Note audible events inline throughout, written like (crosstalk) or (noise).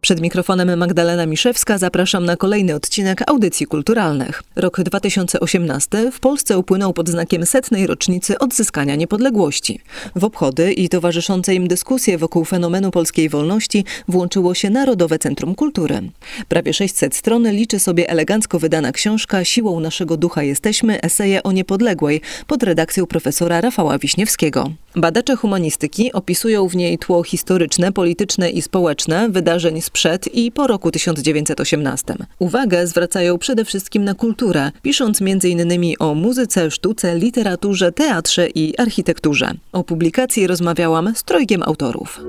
Przed mikrofonem Magdalena Miszewska zapraszam na kolejny odcinek audycji kulturalnych. Rok 2018 w Polsce upłynął pod znakiem setnej rocznicy odzyskania niepodległości. W obchody i towarzyszące im dyskusje wokół fenomenu polskiej wolności włączyło się Narodowe Centrum Kultury. Prawie 600 stron liczy sobie elegancko wydana książka Siłą naszego ducha jesteśmy eseje o niepodległej pod redakcją profesora Rafała Wiśniewskiego. Badacze humanistyki opisują w niej tło historyczne, polityczne i społeczne wydarzeń sprzed i po roku 1918. Uwagę zwracają przede wszystkim na kulturę, pisząc m.in. o muzyce, sztuce, literaturze, teatrze i architekturze. O publikacji rozmawiałam z trojgiem autorów.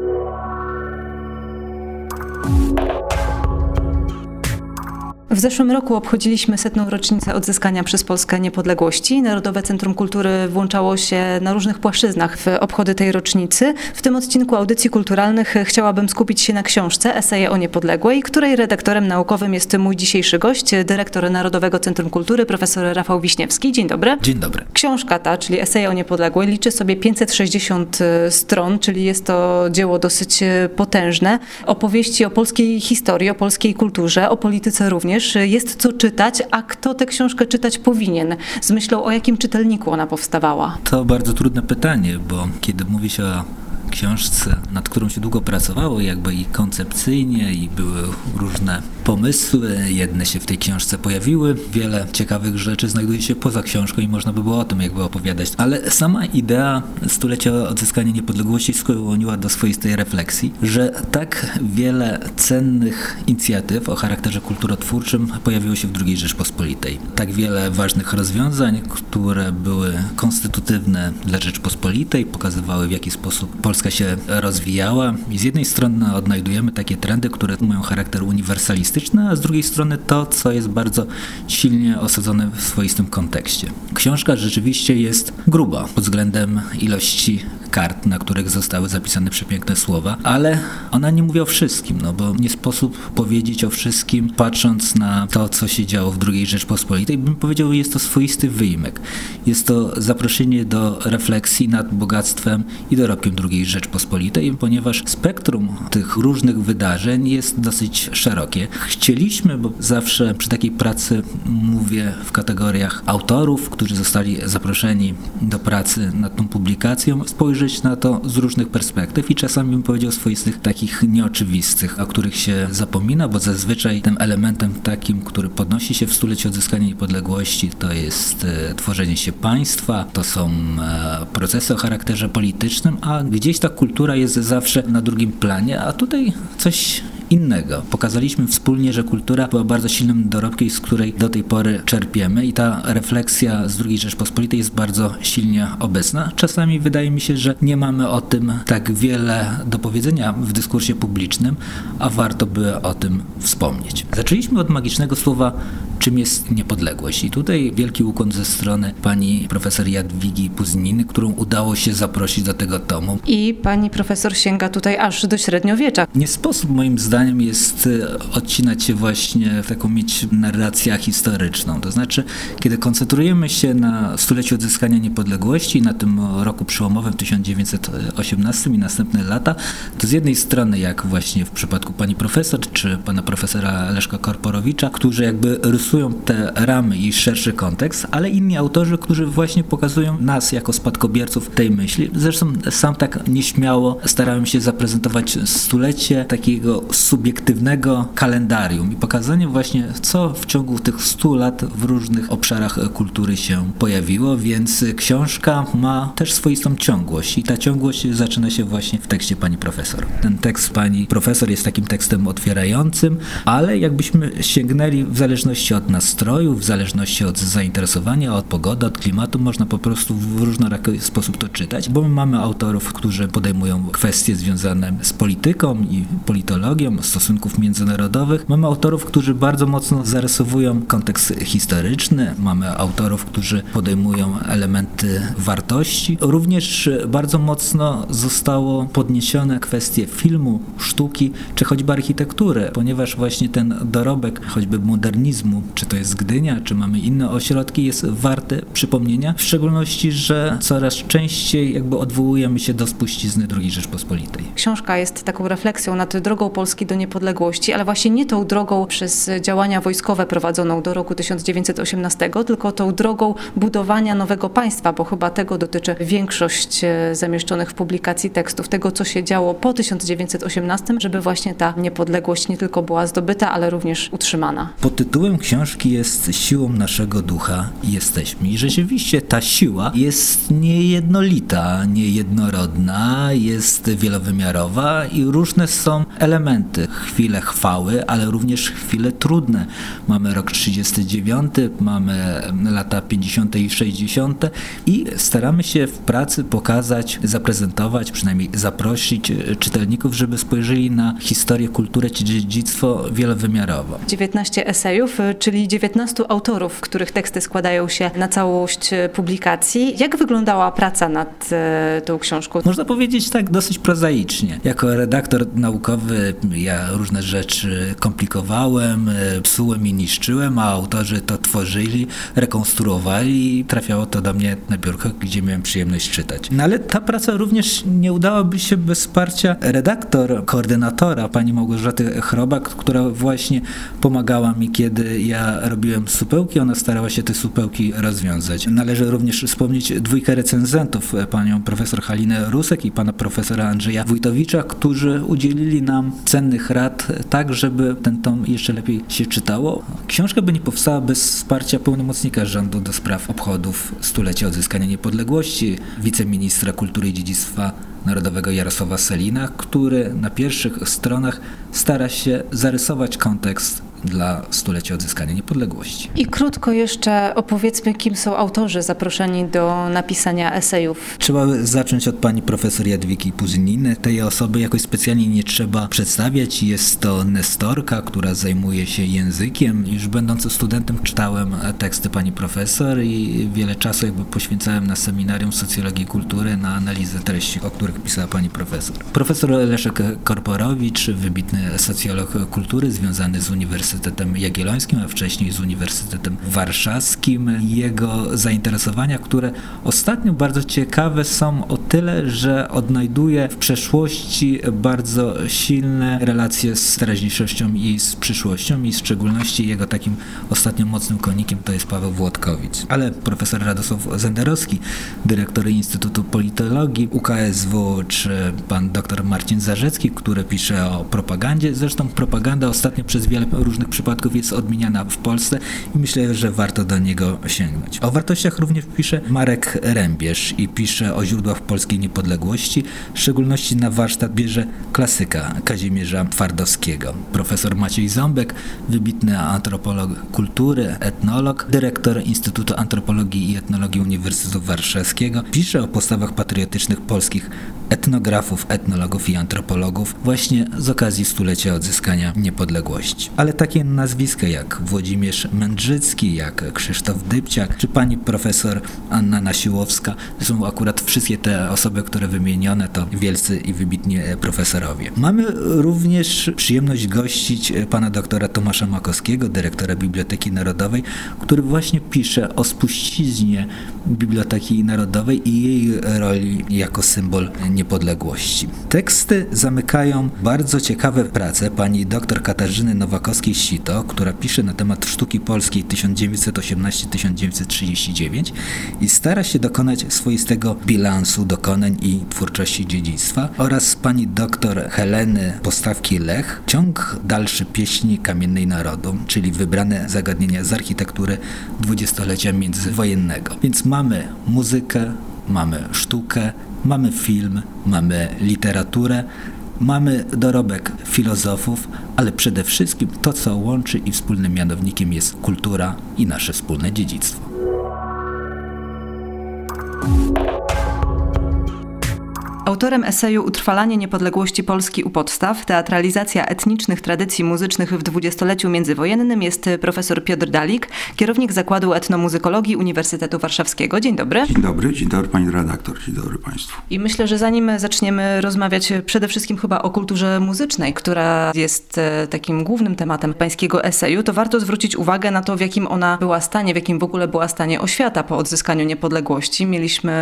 W zeszłym roku obchodziliśmy setną rocznicę odzyskania przez Polskę niepodległości. Narodowe Centrum Kultury włączało się na różnych płaszczyznach w obchody tej rocznicy. W tym odcinku audycji kulturalnych chciałabym skupić się na książce Eseje o Niepodległej, której redaktorem naukowym jest mój dzisiejszy gość, dyrektor Narodowego Centrum Kultury, profesor Rafał Wiśniewski. Dzień dobry. Dzień dobry. Książka ta, czyli Eseje o Niepodległej, liczy sobie 560 stron, czyli jest to dzieło dosyć potężne. Opowieści o polskiej historii, o polskiej kulturze, o polityce również jest co czytać, a kto tę książkę czytać powinien? Z myślą o jakim czytelniku ona powstawała? To bardzo trudne pytanie, bo kiedy mówi się o książce, nad którą się długo pracowało, jakby i koncepcyjnie, i były różne pomysły. Jedne się w tej książce pojawiły, wiele ciekawych rzeczy znajduje się poza książką i można by było o tym jakby opowiadać. Ale sama idea stulecia odzyskania niepodległości skłoniła do swoistej refleksji, że tak wiele cennych inicjatyw o charakterze kulturotwórczym pojawiło się w II Rzeczpospolitej. Tak wiele ważnych rozwiązań, które były konstytutywne dla Rzeczpospolitej, pokazywały w jaki sposób Polska się rozwijała i z jednej strony odnajdujemy takie trendy, które mają charakter uniwersalistyczny, a z drugiej strony to, co jest bardzo silnie osadzone w swoistym kontekście. Książka rzeczywiście jest gruba pod względem ilości kart, na których zostały zapisane przepiękne słowa, ale ona nie mówi o wszystkim, no bo nie sposób powiedzieć o wszystkim, patrząc na to, co się działo w II Rzeczpospolitej. Bym powiedział, jest to swoisty wyjmek. Jest to zaproszenie do refleksji nad bogactwem i dorobkiem II Rzeczpospolitej, ponieważ spektrum tych różnych wydarzeń jest dosyć szerokie. Chcieliśmy, bo zawsze przy takiej pracy mówię w kategoriach autorów, którzy zostali zaproszeni do pracy nad tą publikacją, spojrzeć na to z różnych perspektyw i czasami bym powiedział swoistych takich nieoczywistych, o których się zapomina, bo zazwyczaj tym elementem takim, który podnosi się w stulecie odzyskania niepodległości, to jest e, tworzenie się państwa, to są e, procesy o charakterze politycznym, a gdzieś ta kultura jest zawsze na drugim planie, a tutaj coś innego. Pokazaliśmy wspólnie, że kultura była bardzo silnym dorobkiem, z której do tej pory czerpiemy i ta refleksja z II Rzeczpospolitej jest bardzo silnie obecna. Czasami wydaje mi się, że nie mamy o tym tak wiele do powiedzenia w dyskursie publicznym, a warto by o tym wspomnieć. Zaczęliśmy od magicznego słowa czym jest niepodległość. I tutaj wielki ukłon ze strony pani profesor Jadwigi Puzniny, którą udało się zaprosić do tego tomu. I pani profesor sięga tutaj aż do średniowiecza. Nie sposób moim zdaniem jest e, odcinać się właśnie w taką mieć narrację historyczną. To znaczy, kiedy koncentrujemy się na stuleciu odzyskania niepodległości, na tym roku przełomowym 1918 i następne lata, to z jednej strony, jak właśnie w przypadku pani profesor, czy pana profesora Leszka Korporowicza, którzy jakby rysują te ramy i szerszy kontekst, ale inni autorzy, którzy właśnie pokazują nas jako spadkobierców tej myśli. Zresztą sam tak nieśmiało starałem się zaprezentować stulecie takiego subiektywnego kalendarium i pokazanie właśnie, co w ciągu tych stu lat w różnych obszarach kultury się pojawiło, więc książka ma też swoistą ciągłość i ta ciągłość zaczyna się właśnie w tekście pani profesor. Ten tekst pani profesor jest takim tekstem otwierającym, ale jakbyśmy sięgnęli w zależności od nastroju, w zależności od zainteresowania, od pogody, od klimatu, można po prostu w różnoraki sposób to czytać, bo my mamy autorów, którzy podejmują kwestie związane z polityką i politologią, stosunków międzynarodowych. Mamy autorów, którzy bardzo mocno zarysowują kontekst historyczny, mamy autorów, którzy podejmują elementy wartości. Również bardzo mocno zostało podniesione kwestie filmu, sztuki, czy choćby architektury, ponieważ właśnie ten dorobek choćby modernizmu, czy to jest Gdynia, czy mamy inne ośrodki, jest warty przypomnienia, w szczególności, że coraz częściej jakby odwołujemy się do spuścizny II Rzeczpospolitej. Książka jest taką refleksją nad drogą Polski do niepodległości, ale właśnie nie tą drogą przez działania wojskowe prowadzoną do roku 1918, tylko tą drogą budowania nowego państwa, bo chyba tego dotyczy większość e, zamieszczonych w publikacji tekstów, tego co się działo po 1918, żeby właśnie ta niepodległość nie tylko była zdobyta, ale również utrzymana. Pod tytułem książki jest Siłą naszego ducha jesteśmy. I rzeczywiście ta siła jest niejednolita, niejednorodna, jest wielowymiarowa i różne są elementy. Chwile chwały, ale również chwile trudne. Mamy rok 39, mamy lata 50. i 60. i staramy się w pracy pokazać, zaprezentować, przynajmniej zaprosić czytelników, żeby spojrzeli na historię, kulturę czy dziedzictwo wielowymiarowo. 19 esejów, czyli 19 autorów, których teksty składają się na całość publikacji. Jak wyglądała praca nad e, tą książką? Można powiedzieć tak dosyć prozaicznie. Jako redaktor naukowy ja różne rzeczy komplikowałem, e, psułem i niszczyłem, a autorzy to tworzyli, rekonstruowali i trafiało to do mnie na biurko, gdzie miałem przyjemność czytać. No ale ta praca również nie udałaby się bez wsparcia redaktor, koordynatora, pani Małgorzaty Chrobak, która właśnie pomagała mi, kiedy ja robiłem supełki, ona starała się te supełki rozwiązać. Należy również wspomnieć dwójkę recenzentów, panią profesor Halinę Rusek i pana profesora Andrzeja Wójtowicza, którzy udzielili nam cennych rad tak, żeby ten tom jeszcze lepiej się czytało. Książka by nie powstała bez wsparcia pełnomocnika rządu do spraw obchodów stulecia odzyskania niepodległości, wiceministra kultury i dziedzictwa Narodowego Jarosława Selina, który na pierwszych stronach stara się zarysować kontekst dla stulecia odzyskania niepodległości. I krótko jeszcze opowiedzmy, kim są autorzy zaproszeni do napisania esejów. Trzeba zacząć od pani profesor Jadwigi Puzyniny. Tej osoby jakoś specjalnie nie trzeba przedstawiać. Jest to nestorka, która zajmuje się językiem. Już będąc studentem czytałem teksty pani profesor i wiele czasu jakby poświęcałem na seminarium socjologii kultury, na analizę treści, o których pisała pani profesor. Profesor Leszek Korporowicz, wybitny socjolog kultury związany z Uniwersytetem Uniwersytetem Jagiellońskim, a wcześniej z Uniwersytetem Warszawskim. Jego zainteresowania, które ostatnio bardzo ciekawe są o tyle, że odnajduje w przeszłości bardzo silne relacje z teraźniejszością i z przyszłością i w szczególności jego takim ostatnio mocnym konikiem to jest Paweł Włodkowicz. Ale profesor Radosław Zenderowski, dyrektor Instytutu Politologii UKSW, czy pan dr Marcin Zarzecki, który pisze o propagandzie. Zresztą propaganda ostatnio przez wiele różnych różnych przypadków jest odmieniana w Polsce i myślę, że warto do niego sięgnąć. O wartościach również pisze Marek Rębierz i pisze o źródłach polskiej niepodległości, w szczególności na warsztat bierze klasyka Kazimierza Twardowskiego. Profesor Maciej Ząbek, wybitny antropolog kultury, etnolog, dyrektor Instytutu Antropologii i Etnologii Uniwersytetu Warszawskiego, pisze o postawach patriotycznych polskich etnografów, etnologów i antropologów właśnie z okazji stulecia odzyskania niepodległości. Ale takie nazwiska jak Włodzimierz Mędrzycki, jak Krzysztof Dybciak, czy pani profesor Anna Nasiłowska, są akurat wszystkie te osoby, które wymienione, to wielcy i wybitni profesorowie. Mamy również przyjemność gościć pana doktora Tomasza Makowskiego, dyrektora Biblioteki Narodowej, który właśnie pisze o spuściźnie Biblioteki Narodowej i jej roli jako symbol niepodległości. Teksty zamykają bardzo ciekawe prace pani dr Katarzyny Nowakowskiej-Sito, która pisze na temat sztuki polskiej 1918-1939 i stara się dokonać swoistego bilansu dokonań i twórczości dziedzictwa oraz pani dr Heleny Postawki-Lech, ciąg dalszy pieśni kamiennej narodu, czyli wybrane zagadnienia z architektury dwudziestolecia międzywojennego. Więc mamy muzykę, mamy sztukę, Mamy film, mamy literaturę, mamy dorobek filozofów, ale przede wszystkim to, co łączy i wspólnym mianownikiem jest kultura i nasze wspólne dziedzictwo. Autorem eseju Utrwalanie niepodległości Polski u podstaw, teatralizacja etnicznych tradycji muzycznych w dwudziestoleciu międzywojennym jest profesor Piotr Dalik, kierownik Zakładu Etnomuzykologii Uniwersytetu Warszawskiego. Dzień dobry. Dzień dobry, dzień dobry pani redaktor, dzień dobry państwu. I myślę, że zanim zaczniemy rozmawiać przede wszystkim chyba o kulturze muzycznej, która jest e, takim głównym tematem pańskiego eseju, to warto zwrócić uwagę na to, w jakim ona była stanie, w jakim w ogóle była stanie oświata po odzyskaniu niepodległości. Mieliśmy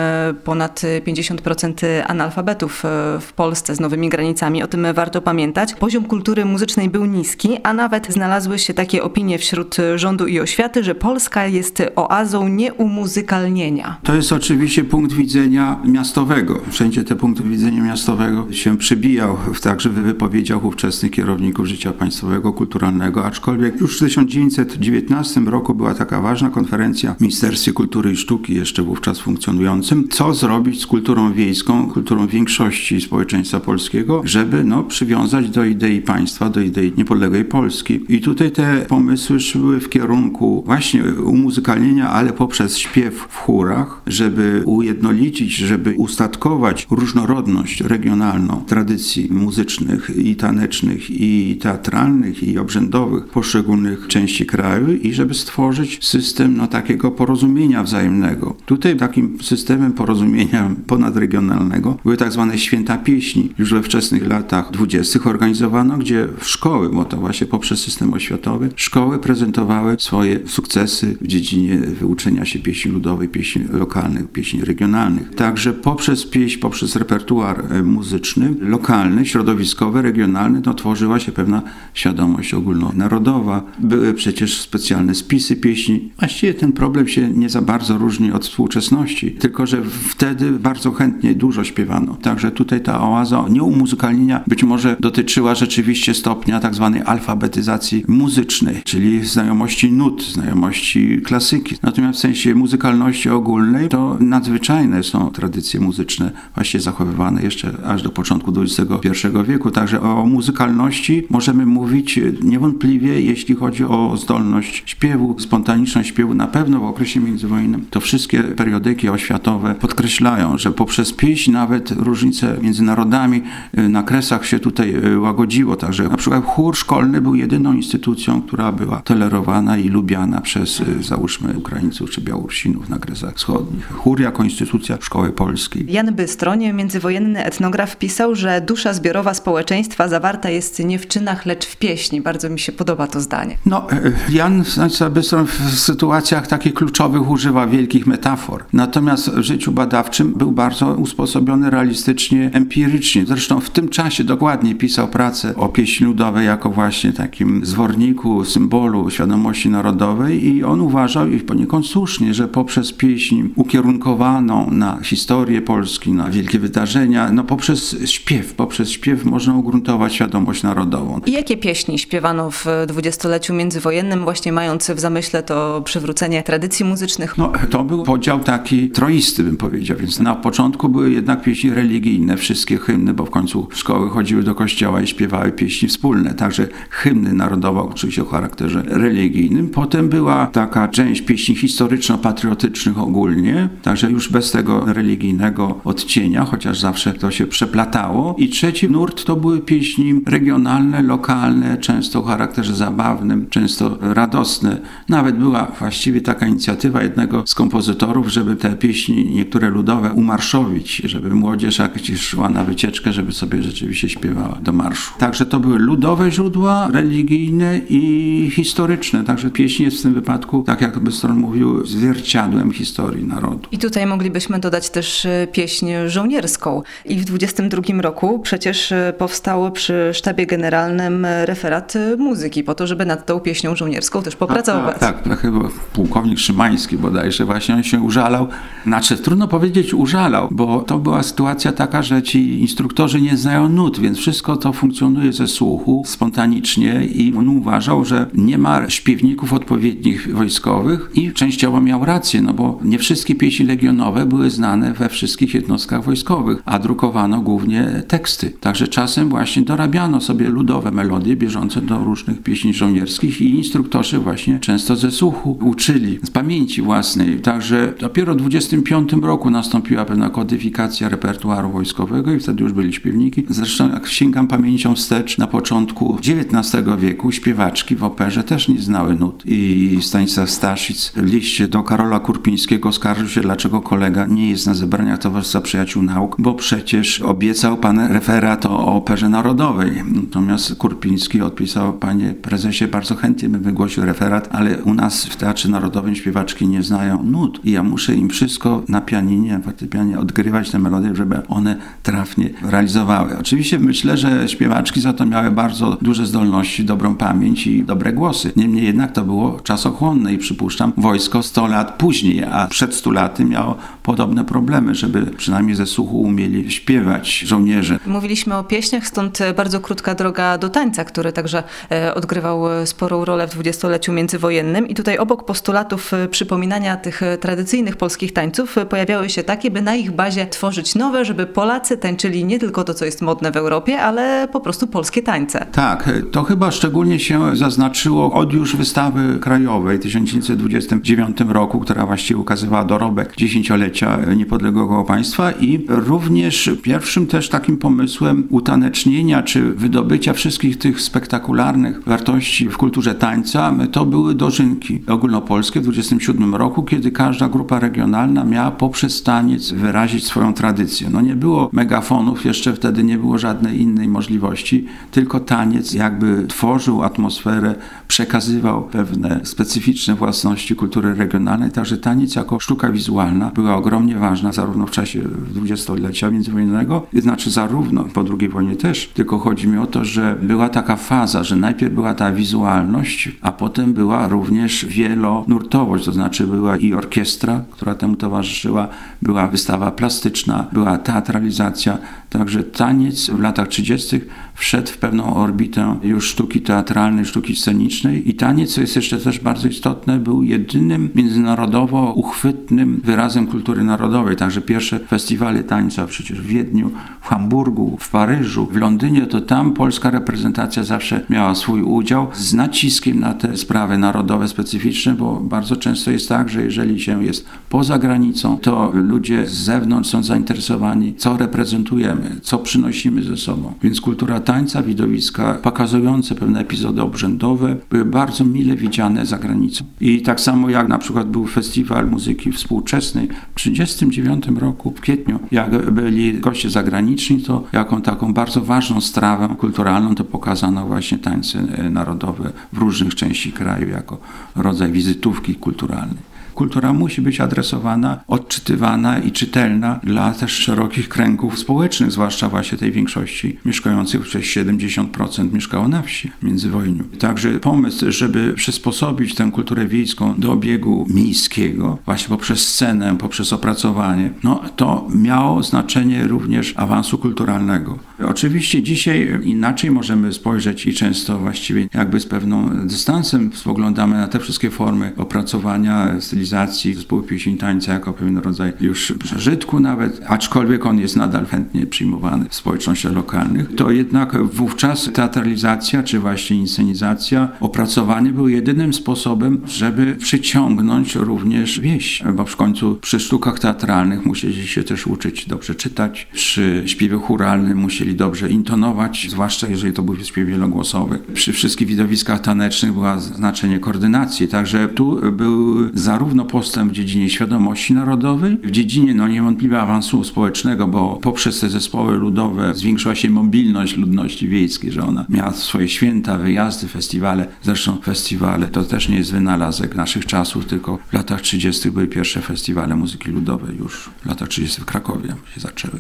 ponad 50% analfabetów e, w Polsce z nowymi granicami, o tym warto pamiętać. Poziom kultury muzycznej był niski, a nawet znalazły się takie opinie wśród rządu i oświaty, że Polska jest oazą nieumuzykalnienia. To jest oczywiście punkt widzenia miastowego. Wszędzie te punkty widzenia miastowego się przybijał w także w wypowiedziach ówczesnych kierowników życia państwowego, kulturalnego, aczkolwiek już w 1919 roku była taka ważna konferencja w Ministerstwie Kultury i Sztuki, jeszcze wówczas funkcjonującym, co zrobić z kulturą wiejską, kulturą większości społeczeństwa polskiego, żeby no, przywiązać do idei państwa, do idei niepodległej Polski. I tutaj te pomysły szły w kierunku właśnie umuzykalnienia, ale poprzez śpiew w chórach, żeby ujednolicić, żeby ustatkować różnorodność regionalną tradycji muzycznych i tanecznych, i teatralnych, i obrzędowych poszczególnych części kraju i żeby stworzyć system no, takiego porozumienia wzajemnego. Tutaj takim systemem porozumienia (laughs) ponadregionalnego były tak zwane święta pieśni. Już we wczesnych latach dwudziestych organizowano, gdzie szkoły, bo to właśnie poprzez system oświatowy, szkoły prezentowały swoje sukcesy w dziedzinie wyuczenia się pieśni ludowej, pieśni lokalnych, pieśni regionalnych. Także poprzez pieśń, poprzez repertuar e, muzyczny, lokalny, środowiskowy, regionalny, no, tworzyła się pewna świadomość ogólnonarodowa. Były przecież specjalne spisy pieśni. Właściwie ten problem się nie za bardzo różni od współczesności, tylko że wtedy bardzo chętnie dużo śpiewano. Także tutaj ta oaza nieumuzykalnienia być może dotyczyła rzeczywiście stopnia tak zwanej alfabetyzacji muzycznej, czyli znajomości nut, znajomości klasyki. Natomiast w sensie muzykalności ogólnej to nadzwyczajne są tradycje muzyczne, właściwie zachowywane jeszcze aż do początku XXI wieku. Także o muzykalności możemy mówić niewątpliwie, jeśli chodzi o zdolność śpiewu, spontaniczność śpiewu. Na pewno w okresie międzywojennym to wszystkie periodyki oświatowe podkreślają, że poprzez pieśń nawet różnice między narodami y, na kresach się tutaj y, łagodziło. Także na przykład chór szkolny był jedyną instytucją, która była tolerowana i lubiana przez y, załóżmy Ukraińców czy Białorusinów na kresach wschodnich. Chór jako instytucja szkoły polskiej. Jan Bystroń, międzywojenny etnograf, pisał, że dusza zbiorowa społeczeństwa zawarta jest nie w czynach, lecz w pieśni. Bardzo mi się podoba to zdanie. No, e, Jan Bystroń w sytuacjach takich kluczowych używa wielkich metafor. Natomiast w życiu badawczym był bardzo usposobiony realistycznie, empirycznie. Zresztą w tym czasie dokładnie pisał pracę o pieśni ludowej jako właśnie takim zworniku, symbolu świadomości narodowej i on uważał, i poniekąd słusznie, że poprzez pieśń ukierunkowaną na historię Polski, na wielkie wydarzenia, no poprzez śpiew, poprzez śpiew można ugruntować świadomość narodową. I jakie pieśni śpiewano w dwudziestoleciu międzywojennym, właśnie mając w zamyśle to przywrócenie tradycji muzycznych? No, to był podział taki troisty, bym powiedział, więc na początku były jednak pieśni religijne, wszystkie hymny, bo w końcu szkoły chodziły do kościoła i śpiewały pieśni wspólne, także hymny narodowe, oczywiście o charakterze religijnym. Potem była taka część pieśni historyczno-patriotycznych ogólnie, także już bez tego religijnego odcienia, chociaż zawsze to się przeplatało. I trzeci nurt to były pieśni regionalne, lokalne, często o charakterze zabawnym, często radosne. Nawet była właściwie taka inicjatywa jednego z kompozytorów, żeby te pieśni, niektóre ludowe, umarszowić, żeby młodzież jak szła na wycieczkę, żeby sobie rzeczywiście śpiewała do marszu. Także to były ludowe źródła, religijne i historyczne. Także pieśń jest w tym wypadku, tak jak Bystron mówił, zwierciadłem historii narodu. I tutaj moglibyśmy dodać też e, pieśń żołnierską. I w 22 roku przecież e, powstało przy sztabie generalnym referat muzyki, po to, żeby nad tą pieśnią żołnierską też popracować. tak, tak, chyba pułkownik Szymański bodajże właśnie on się użalał. Znaczy, trudno powiedzieć użalał, bo to była sytuacja taka, że ci instruktorzy nie znają nut, więc wszystko to funkcjonuje ze słuchu spontanicznie i on uważał, że nie ma śpiewników odpowiednich wojskowych i częściowo miał rację, no bo nie wszystkie pieśni legionowe były znane we wszystkich jednostkach wojskowych, a drukowano głównie teksty. Także czasem właśnie dorabiano sobie ludowe melodie bieżące do różnych pieśni żołnierskich i instruktorzy właśnie często ze słuchu uczyli, z pamięci własnej. Także dopiero w 25 roku nastąpiła pewna kodyfikacja repertuaru repertuaru wojskowego i wtedy już byli śpiewniki. Zresztą jak sięgam pamięcią wstecz, na początku XIX wieku śpiewaczki w operze też nie znały nut. I Stanisław Staszic w liście do Karola Kurpińskiego skarżył się, dlaczego kolega nie jest na zebraniach Towarzystwa Przyjaciół Nauk, bo przecież obiecał pan referat o operze narodowej. Natomiast Kurpiński odpisał, panie prezesie, bardzo chętnie bym wygłosił referat, ale u nas w Teatrze Narodowym śpiewaczki nie znają nut i ja muszę im wszystko na pianinie, fortepianie odgrywać te melodie, żeby one trafnie realizowały. Oczywiście myślę, że śpiewaczki za to miały bardzo duże zdolności, dobrą pamięć i dobre głosy. Niemniej jednak to było czasochłonne i przypuszczam, wojsko 100 lat później, a przed 100 laty miało podobne problemy, żeby przynajmniej ze słuchu umieli śpiewać żołnierze. Mówiliśmy o pieśniach, stąd bardzo krótka droga do tańca, który także e, odgrywał e, sporą rolę w dwudziestoleciu międzywojennym. I tutaj obok postulatów e, przypominania tych tradycyjnych polskich tańców pojawiały się takie, by na ich bazie tworzyć nowe, żeby Polacy tańczyli nie tylko to, co jest modne w Europie, ale po prostu polskie tańce. Tak, to chyba szczególnie się zaznaczyło od już wystawy krajowej w 1929 roku, która właściwie ukazywała dorobek dziesięciolecia niepodległego państwa i również pierwszym też takim pomysłem utanecznienia czy wydobycia wszystkich tych spektakularnych wartości w kulturze tańca to były dożynki ogólnopolskie w 27 roku, kiedy każda grupa regionalna miała poprzez taniec wyrazić swoją tradycję. No nie było megafonów, jeszcze wtedy nie było żadnej innej możliwości, tylko taniec jakby tworzył atmosferę, przekazywał pewne specyficzne własności kultury regionalnej, także taniec jako sztuka wizualna była ogromnie ważna zarówno w czasie dwudziestolecia międzywojennego, znaczy zarówno po II wojnie też, tylko chodzi mi o to, że była taka faza, że najpierw była ta wizualność, a potem była również wielonurtowość, to znaczy była i orkiestra, która temu towarzyszyła, była wystawa plastyczna, była teatralizacja, także taniec w latach 30. wszedł w pewną orbitę już sztuki teatralnej, sztuki scenicznej i taniec, co jest jeszcze też bardzo istotne, był jedynym międzynarodowo uchwytnym wyrazem kultury narodowej, także pierwsze festiwale tańca przecież w Wiedniu, w Hamburgu, w Paryżu, w Londynie, to tam polska reprezentacja zawsze miała swój udział z naciskiem na te sprawy narodowe specyficzne, bo bardzo często jest tak, że jeżeli się jest poza granicą, to ludzie z zewnątrz są zainteresowani, co reprezentujemy, co przynosimy ze sobą. Więc kultura tańca, widowiska pokazujące pewne epizody obrzędowe były bardzo mile widziane za granicą. I tak samo jak na przykład był festiwal muzyki współczesnej w 1939 roku w kwietniu, jak byli goście zagraniczni, to jaką taką bardzo ważną strawę kulturalną to pokazano właśnie tańce narodowe w różnych części kraju jako rodzaj wizytówki kulturalnej kultura musi być adresowana, odczytywana i czytelna dla też szerokich kręgów społecznych, zwłaszcza właśnie tej większości mieszkających, przecież 70% mieszkało na wsi międzywojniu. Także pomysł, żeby przysposobić tę kulturę wiejską do obiegu miejskiego, właśnie poprzez scenę, poprzez opracowanie, no to miało znaczenie również awansu kulturalnego. Oczywiście dzisiaj inaczej możemy spojrzeć i często właściwie jakby z pewną dystansem spoglądamy na te wszystkie formy opracowania, stylizacji zespołu pieśni tańca jako pewien rodzaj już przeżytku nawet, aczkolwiek on jest nadal chętnie przyjmowany w społecznościach lokalnych, to jednak wówczas teatralizacja czy właśnie inscenizacja, opracowanie był jedynym sposobem, żeby przyciągnąć również wieś, bo w końcu przy sztukach teatralnych musieli się też uczyć dobrze czytać, przy śpiewie churalnym musieli dobrze intonować, zwłaszcza jeżeli to był śpiew wielogłosowy. Przy wszystkich widowiskach tanecznych była znaczenie koordynacji, także tu był zarówno postęp w dziedzinie świadomości narodowej, w dziedzinie no niewątpliwie awansu społecznego, bo poprzez te zespoły ludowe zwiększyła się mobilność ludności wiejskiej, że ona miała swoje święta, wyjazdy, festiwale. Zresztą festiwale to też nie jest wynalazek naszych czasów, tylko w latach 30. były pierwsze festiwale muzyki ludowej już w latach 30. w Krakowie się zaczęły.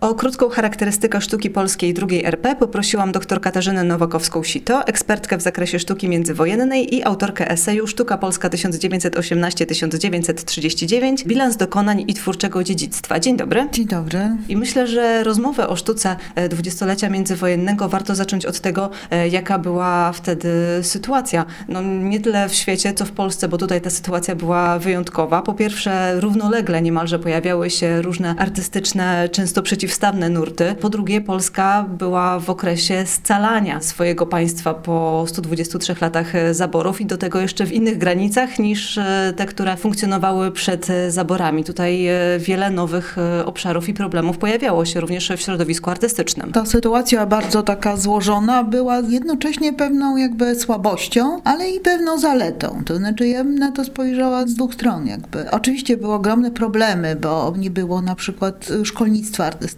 O krótką charakterystykę sztuki polskiej II RP poprosiłam dr Katarzynę Nowakowską-Sito, ekspertkę w zakresie sztuki międzywojennej i autorkę eseju Sztuka Polska 1918-1939, bilans dokonań i twórczego dziedzictwa. Dzień dobry. Dzień dobry. I myślę, że rozmowę o sztuce e, dwudziestolecia międzywojennego warto zacząć od tego, e, jaka była wtedy sytuacja. No nie tyle w świecie, co w Polsce, bo tutaj ta sytuacja była wyjątkowa. Po pierwsze, równolegle niemalże pojawiały się różne artystyczne, często przeciw przeciwstawne nurty. Po drugie, Polska była w okresie scalania swojego państwa po 123 latach zaborów i do tego jeszcze w innych granicach niż e, te, które funkcjonowały przed zaborami. Tutaj wiele nowych obszarów i problemów pojawiało się również w środowisku artystycznym. Ta sytuacja bardzo taka złożona była jednocześnie pewną jakby słabością, ale i pewną zaletą. To znaczy ja bym na to spojrzała z dwóch stron jakby. Oczywiście były ogromne problemy, bo nie było na przykład szkolnictwa artystycznego,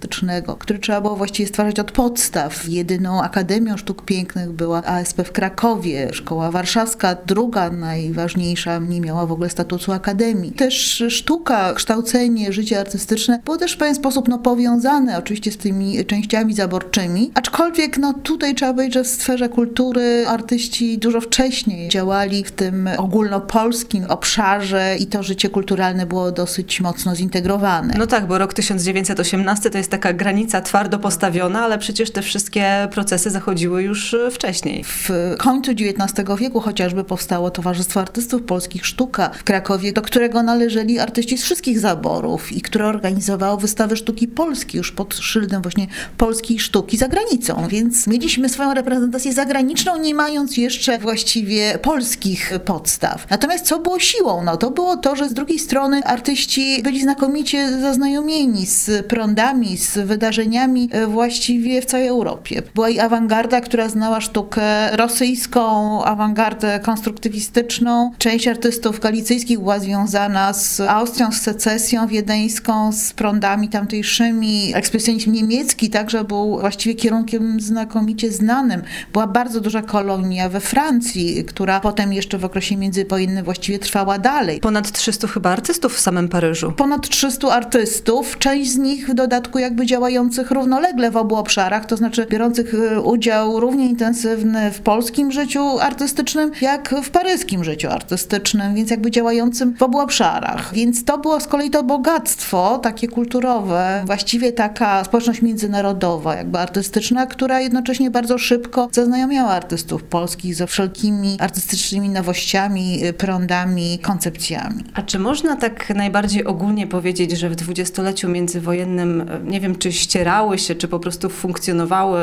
które trzeba było właściwie stwarzać od podstaw. Jedyną Akademią Sztuk Pięknych była ASP w Krakowie, Szkoła Warszawska, druga najważniejsza, nie miała w ogóle statusu akademii. Też sztuka, kształcenie, życie artystyczne było też w pewien sposób no, powiązane oczywiście z tymi częściami zaborczymi, aczkolwiek no, tutaj trzeba powiedzieć, że w sferze kultury artyści dużo wcześniej działali w tym ogólnopolskim obszarze i to życie kulturalne było dosyć mocno zintegrowane. No tak, bo rok 1918 to jest taka granica twardo postawiona, ale przecież te wszystkie procesy zachodziły już e, wcześniej. W końcu XIX wieku chociażby powstało Towarzystwo Artystów Polskich Sztuka w Krakowie, do którego należeli artyści z wszystkich zaborów i które organizowało wystawy sztuki polskiej już pod szyldem właśnie polskiej sztuki za granicą. Więc mieliśmy swoją reprezentację zagraniczną, nie mając jeszcze właściwie polskich podstaw. Natomiast co było siłą? No to było to, że z drugiej strony artyści byli znakomicie zaznajomieni z prądami, z wydarzeniami e, właściwie w całej Europie. Była i awangarda, która znała sztukę rosyjską, awangardę konstruktywistyczną. Część artystów galicyjskich była związana z Austrią, z secesją wiedeńską, z prądami tamtejszymi. Ekspresjonizm niemiecki także był właściwie kierunkiem znakomicie znanym. Była bardzo duża kolonia we Francji, która potem jeszcze w okresie międzywojennym właściwie trwała dalej. Ponad 300 chyba artystów w samym Paryżu. Ponad 300 artystów, część z nich w dodatku jakby działających równolegle w obu obszarach, to znaczy biorących e, udział równie intensywny w polskim życiu artystycznym, jak w paryskim życiu artystycznym, więc jakby działającym w obu obszarach. Więc to było z kolei to bogactwo takie kulturowe, właściwie taka społeczność międzynarodowa, jakby artystyczna, która jednocześnie bardzo szybko zaznajomiała artystów polskich ze wszelkimi artystycznymi nowościami, e, prądami, koncepcjami. A czy można tak najbardziej ogólnie powiedzieć, że w dwudziestoleciu międzywojennym, nie wiem, czy ścierały się, czy po prostu funkcjonowały,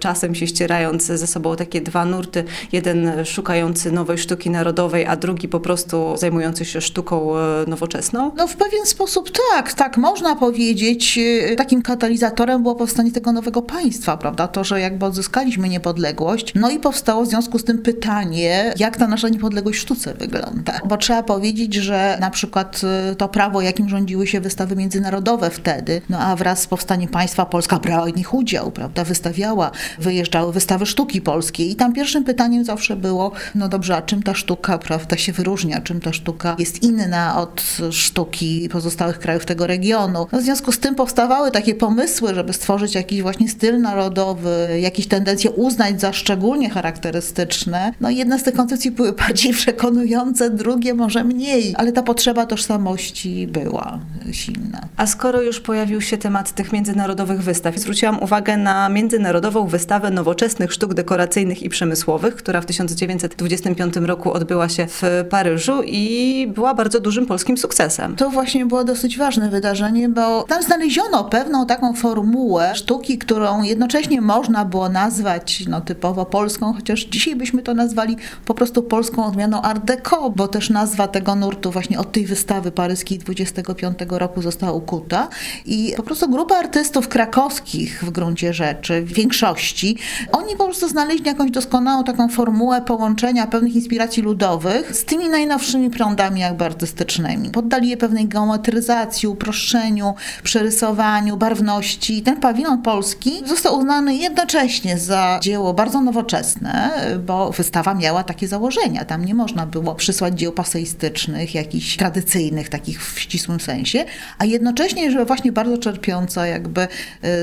czasem się ścierając ze sobą takie dwa nurty, jeden szukający nowej sztuki narodowej, a drugi po prostu zajmujący się sztuką e, nowoczesną? No w pewien sposób tak, tak można powiedzieć. E, takim katalizatorem było powstanie tego nowego państwa, prawda? To, że jakby odzyskaliśmy niepodległość, no i powstało w związku z tym pytanie, jak ta nasza niepodległość w sztuce wygląda. Bo trzeba powiedzieć, że na przykład y, to prawo, jakim rządziły się wystawy międzynarodowe wtedy, no a wraz z powstaniem państwa Polska brała w nich udział, prawda, wystawiała, wyjeżdżały wystawy sztuki polskiej i tam pierwszym pytaniem zawsze było, no dobrze, a czym ta sztuka, prawda, się wyróżnia, czym ta sztuka jest inna od sztuki pozostałych krajów tego regionu. No, w związku z tym powstawały takie pomysły, żeby stworzyć jakiś właśnie styl narodowy, jakieś tendencje uznać za szczególnie charakterystyczne. No i jedna z tych koncepcji były bardziej przekonujące, drugie może mniej, ale ta potrzeba tożsamości była silna. A skoro już pojawił się temat tych międzynarodowych wystaw, zwróciłam uwagę na międzynarodową wystawę nowoczesnych sztuk dekoracyjnych i przemysłowych, która w 1925 roku odbyła się w Paryżu i była bardzo dużym polskim sukcesem. To właśnie było dosyć ważne wydarzenie, bo tam znaleziono pewną taką formułę sztuki, którą jednocześnie można było nazwać no, typowo polską, chociaż dzisiaj byśmy to nazwali po prostu polską odmianą Art Deco, bo też nazwa tego nurtu właśnie od tej wystawy paryskiej 25 roku została ukuta i po prostu grupa artystów krakowskich w gruncie rzeczy, w większości, oni po prostu znaleźli jakąś doskonałą taką formułę połączenia pewnych inspiracji ludowych z tymi najnowszymi prądami jakby artystycznymi. Poddali je pewnej geometryzacji, uproszczeniu, przerysowaniu, barwności. Ten pawilon polski został uznany jednocześnie za dzieło bardzo nowoczesne, bo wystawa miała takie założenia. Tam nie można było przysłać dzieł paseistycznych, jakichś tradycyjnych, takich w ścisłym sensie, a jednocześnie, że właśnie bardzo jakby y,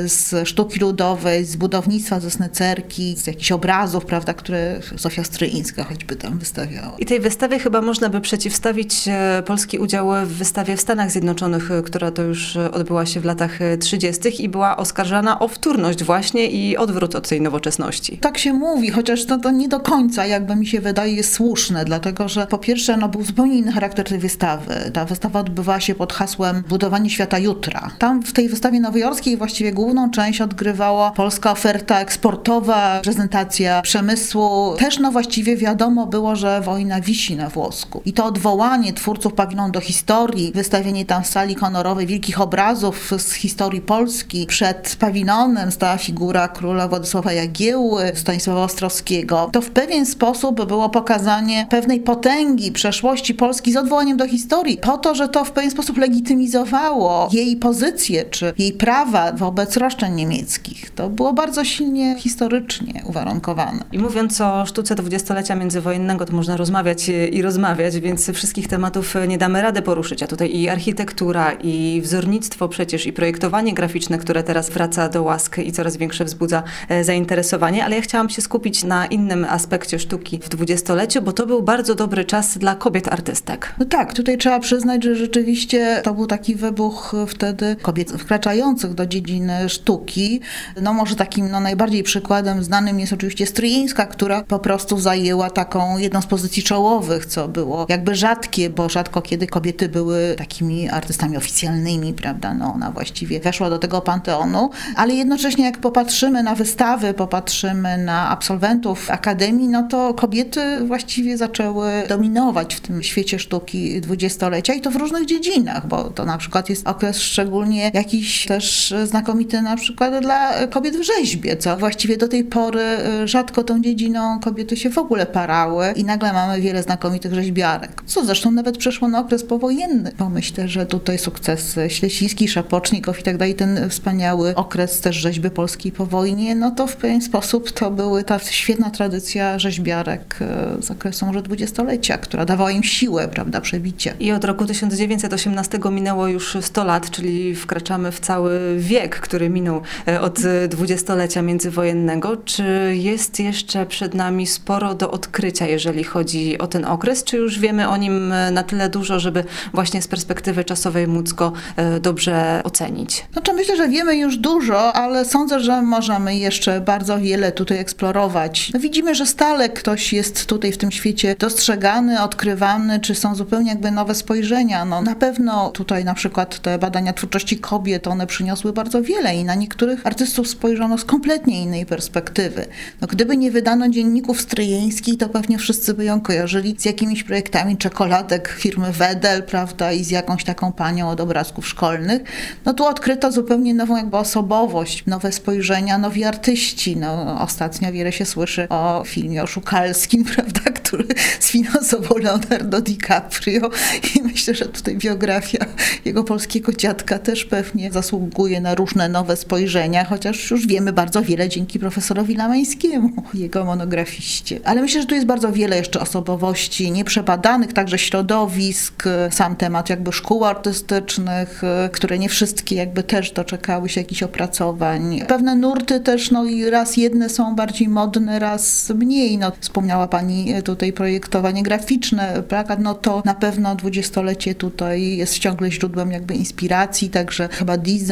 z sztuki ludowej, z budownictwa, ze snecerki, z jakichś obrazów, prawda, które Zofia Stryńska choćby tam wystawiała. I tej wystawie chyba można by przeciwstawić e, polski udział w wystawie w Stanach Zjednoczonych, e, która to już e, odbyła się w latach 30. i była oskarżana o wtórność właśnie i odwrót od tej nowoczesności. Tak się mówi, chociaż to, to nie do końca, jakby mi się wydaje, jest słuszne, dlatego że po pierwsze no, był zupełnie inny charakter tej wystawy. Ta wystawa odbywała się pod hasłem budowanie świata jutra. Tam w tej wystawie nowojorskiej właściwie główną część odgrywała polska oferta eksportowa, prezentacja przemysłu. Też no właściwie wiadomo było, że wojna wisi na włosku. I to odwołanie twórców pawilonu do historii, wystawienie tam w sali honorowej wielkich obrazów z historii Polski. Przed pawilonem stała figura króla Władysława Jagiełły, Stanisława Ostrowskiego. To w pewien sposób było pokazanie pewnej potęgi przeszłości Polski z odwołaniem do historii, po to, że to w pewien sposób legitymizowało jej pozycję czy jej prawa wobec roszczeń niemieckich. To było bardzo silnie historycznie uwarunkowane. I mówiąc o sztuce dwudziestolecia międzywojennego, to można rozmawiać i rozmawiać, więc wszystkich tematów nie damy rady poruszyć. A tutaj i architektura, i wzornictwo przecież, i projektowanie graficzne, które teraz wraca do łask i coraz większe wzbudza e, zainteresowanie, ale ja chciałam się skupić na innym aspekcie sztuki w dwudziestoleciu, bo to był bardzo dobry czas dla kobiet artystek. No tak, tutaj trzeba przyznać, że rzeczywiście to był taki wybuch wtedy kobiet wkraczających do dziedziny sztuki. No może takim no, najbardziej przykładem znanym jest oczywiście Stryjeńska, która po prostu zajęła taką jedną z pozycji czołowych, co było jakby rzadkie, bo rzadko kiedy kobiety były takimi artystami oficjalnymi, prawda? No ona właściwie weszła do tego panteonu, ale jednocześnie jak popatrzymy na wystawy, popatrzymy na absolwentów akademii, no to kobiety właściwie zaczęły dominować w tym świecie sztuki dwudziestolecia i to w różnych dziedzinach, bo to na przykład jest okres szczególnie jakiś też znakomity na przykład dla kobiet w rzeźbie, co? Właściwie do tej pory y, rzadko tą dziedziną kobiety się w ogóle parały i nagle mamy wiele znakomitych rzeźbiarek, co zresztą nawet przeszło na okres powojenny, bo myślę, że tutaj sukcesy Ślesiński, Szapocznikow i tak dalej, ten wspaniały okres też rzeźby polskiej po wojnie, no to w pewien sposób to były ta świetna tradycja rzeźbiarek y, z okresu może dwudziestolecia, która dawała im siłę, prawda, przebicia. I od roku 1918 minęło już 100 lat, czyli wkraczamy w cały wiek, który minął e, od dwudziestolecia międzywojennego. Czy jest jeszcze przed nami sporo do odkrycia, jeżeli chodzi o ten okres? Czy już wiemy o nim e, na tyle dużo, żeby właśnie z perspektywy czasowej móc go e, dobrze ocenić? Znaczy myślę, że wiemy już dużo, ale sądzę, że możemy jeszcze bardzo wiele tutaj eksplorować. No widzimy, że stale ktoś jest tutaj w tym świecie dostrzegany, odkrywany, czy są zupełnie jakby nowe spojrzenia. No, na pewno tutaj na przykład te badania twórczości kobiet, one przyniosły bardzo wiele i na niektórych artystów spojrzono z kompletnie innej perspektywy. No, gdyby nie wydano dzienników stryjeńskich, to pewnie wszyscy by ją kojarzyli z jakimiś projektami czekoladek firmy Wedel, prawda, i z jakąś taką panią od obrazków szkolnych. No tu odkryto zupełnie nową jakby osobowość, nowe spojrzenia, nowi artyści. No, ostatnio wiele się słyszy o filmie oszukalskim, (laughs) prawda, który sfinansował Leonardo DiCaprio i myślę, że tutaj biografia jego polskiego dziadka też pewnie zasługuje na różne nowe spojrzenia, chociaż już wiemy bardzo wiele dzięki profesorowi Lamańskiemu, jego monografiście. Ale myślę, że tu jest bardzo wiele jeszcze osobowości nieprzebadanych, także środowisk, sam temat jakby szkół artystycznych, które nie wszystkie jakby też doczekały się jakichś opracowań. Pewne nurty też, no i raz jedne są bardziej modne, raz mniej. No, wspomniała pani tutaj projektowanie graficzne, plakat, no to na pewno dwudziestolecie tutaj jest ciągle źródłem jakby inspiracji, także chyba design,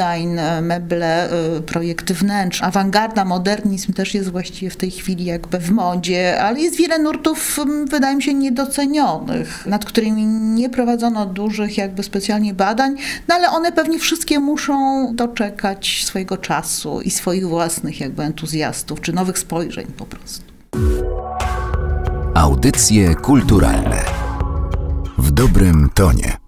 meble, y, projekty wnętrz, awangarda, modernizm też jest właściwie w tej chwili jakby w modzie, ale jest wiele nurtów, wydaje mi się, niedocenionych, nad którymi nie prowadzono dużych jakby specjalnie badań, no ale one pewnie wszystkie muszą doczekać swojego czasu i swoich własnych jakby entuzjastów, czy nowych spojrzeń po prostu. Audycje kulturalne w dobrym tonie.